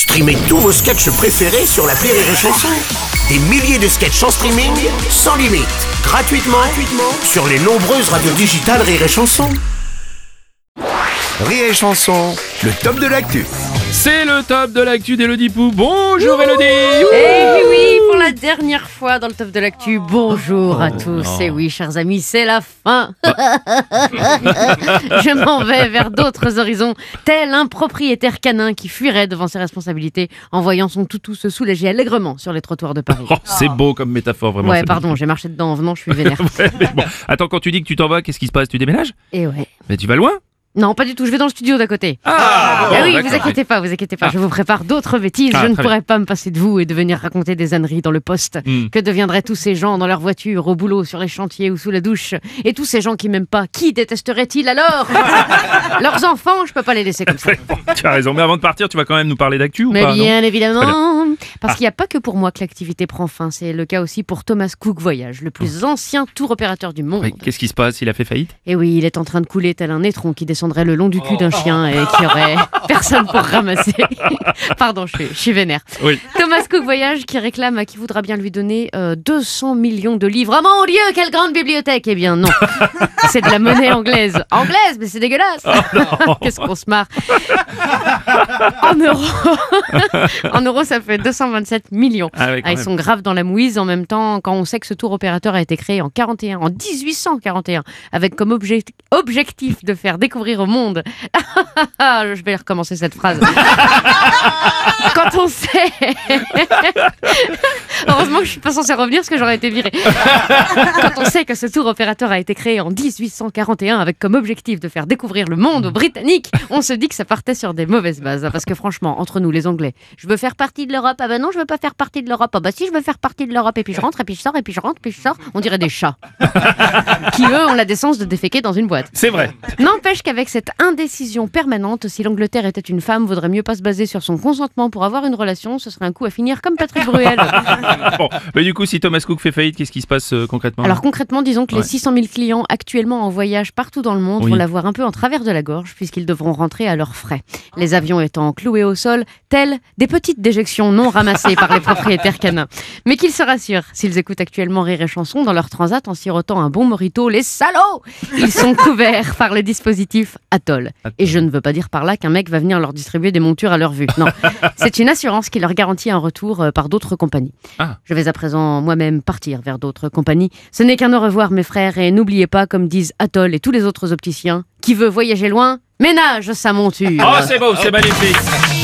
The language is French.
Streamez tous vos sketchs préférés sur la Rire et Chanson. Des milliers de sketchs en streaming, sans limite, gratuitement, gratuitement sur les nombreuses radios digitales Rire et Chanson. Rire et Chanson, le top de l'actu. C'est le top de l'actu d'Elodie Pou. Bonjour Elodie dernière fois dans le top de l'actu, bonjour à tous. Et oui, chers amis, c'est la fin. Je m'en vais vers d'autres horizons, tel un propriétaire canin qui fuirait devant ses responsabilités en voyant son toutou se soulager allègrement sur les trottoirs de Paris. Oh, c'est beau comme métaphore, vraiment. Ouais, pardon, j'ai marché dedans en venant, je suis vénère. Ouais, bon. Attends, quand tu dis que tu t'en vas, qu'est-ce qui se passe? Tu déménages? Et ouais. Mais tu vas loin? Non, pas du tout, je vais dans le studio d'à côté. Ah, Ah oui, vous inquiétez pas, vous inquiétez pas, Ah. je vous prépare d'autres bêtises. Ah, je ne très pourrai pas me passer de vous et de venir raconter des âneries dans le poste. Hmm. Que deviendraient tous ces gens dans leur voiture, au boulot, sur les chantiers ou sous la douche? Et tous ces gens qui m'aiment pas, qui détesteraient-ils alors? Leurs enfants, je peux pas les laisser comme ça. Tu as raison. Mais avant de partir, tu vas quand même nous parler d'actu ou Mais pas bien évidemment, Parce qu'il n'y a pas que pour moi que l'activité prend fin, c'est le cas aussi pour Thomas Cook Voyage, le plus ancien tour opérateur du monde. Oui, Qu'est-ce qui se passe? Il a fait faillite? Et oui, il est en train de couler tel un étron qui descendrait le long du cul d'un chien et qui aurait personne pour ramasser. Pardon, je suis, je suis vénère. Oui. Thomas Cook Voyage qui réclame à qui voudra bien lui donner euh, 200 millions de livres. Ah mon Dieu, quelle grande bibliothèque Eh bien non, c'est de la monnaie anglaise. Anglaise, mais c'est dégueulasse Qu'est-ce qu'on se marre En euros, en euros, ça fait 227 millions. Ah oui, Ah, ils sont graves dans la mouise en même temps quand on sait que ce tour opérateur a été créé en 41, en 1841, avec comme obje- objectif de faire découvrir au monde. Je vais recommencer cette phrase. quand on sait. Heureusement que je suis pas censée revenir parce que j'aurais été virée. quand on sait que ce tour opérateur a été créé en 1841 avec comme objectif de faire découvrir le monde aux Britanniques, on se dit que ça partait sur des mauvaises bases. hein, Parce que franchement, entre nous les Anglais, je veux faire partie de l'Europe. Ah ben non, je veux pas faire partie de l'Europe. Ah bah si, je veux faire partie de l'Europe. Et puis je rentre, et puis je sors, et puis je rentre, puis je sors. On dirait des chats. qui eux ont la décence de déféquer dans une boîte. C'est vrai. N'empêche qu'avec cette indécision permanente, si l'Angleterre était une femme, vaudrait mieux pas se baser sur son consentement pour avoir une relation. Ce serait un coup à finir comme Patrick Bruel. Bon, mais du coup, si Thomas Cook fait faillite, qu'est-ce qui se passe euh, concrètement Alors concrètement, disons que Ouais. les 600 000 clients actuellement en voyage partout dans le monde Oui. vont l'avoir un peu en travers de la gorge puisqu'ils devront rentrer à leurs frais. Les avions étant cloués au sol, telles des petites déjections non ramassées par les propriétaires canins. Mais qu'ils se rassurent, s'ils écoutent actuellement Rire et Chanson dans leur transat en sirotant un bon morito, les salauds Ils sont couverts par le dispositif Atoll. Et je ne veux pas dire par là qu'un mec va venir leur distribuer des montures à leur vue. Non, c'est une assurance qui leur garantit un retour euh, par d'autres compagnies. Ah. Je vais à présent moi-même partir vers d'autres compagnies. Ce n'est qu'un au revoir mes frères et n'oubliez pas, comme disent Atoll et tous les autres opticiens, qui veut voyager loin, ménage sa monture. Oh, c'est beau, c'est magnifique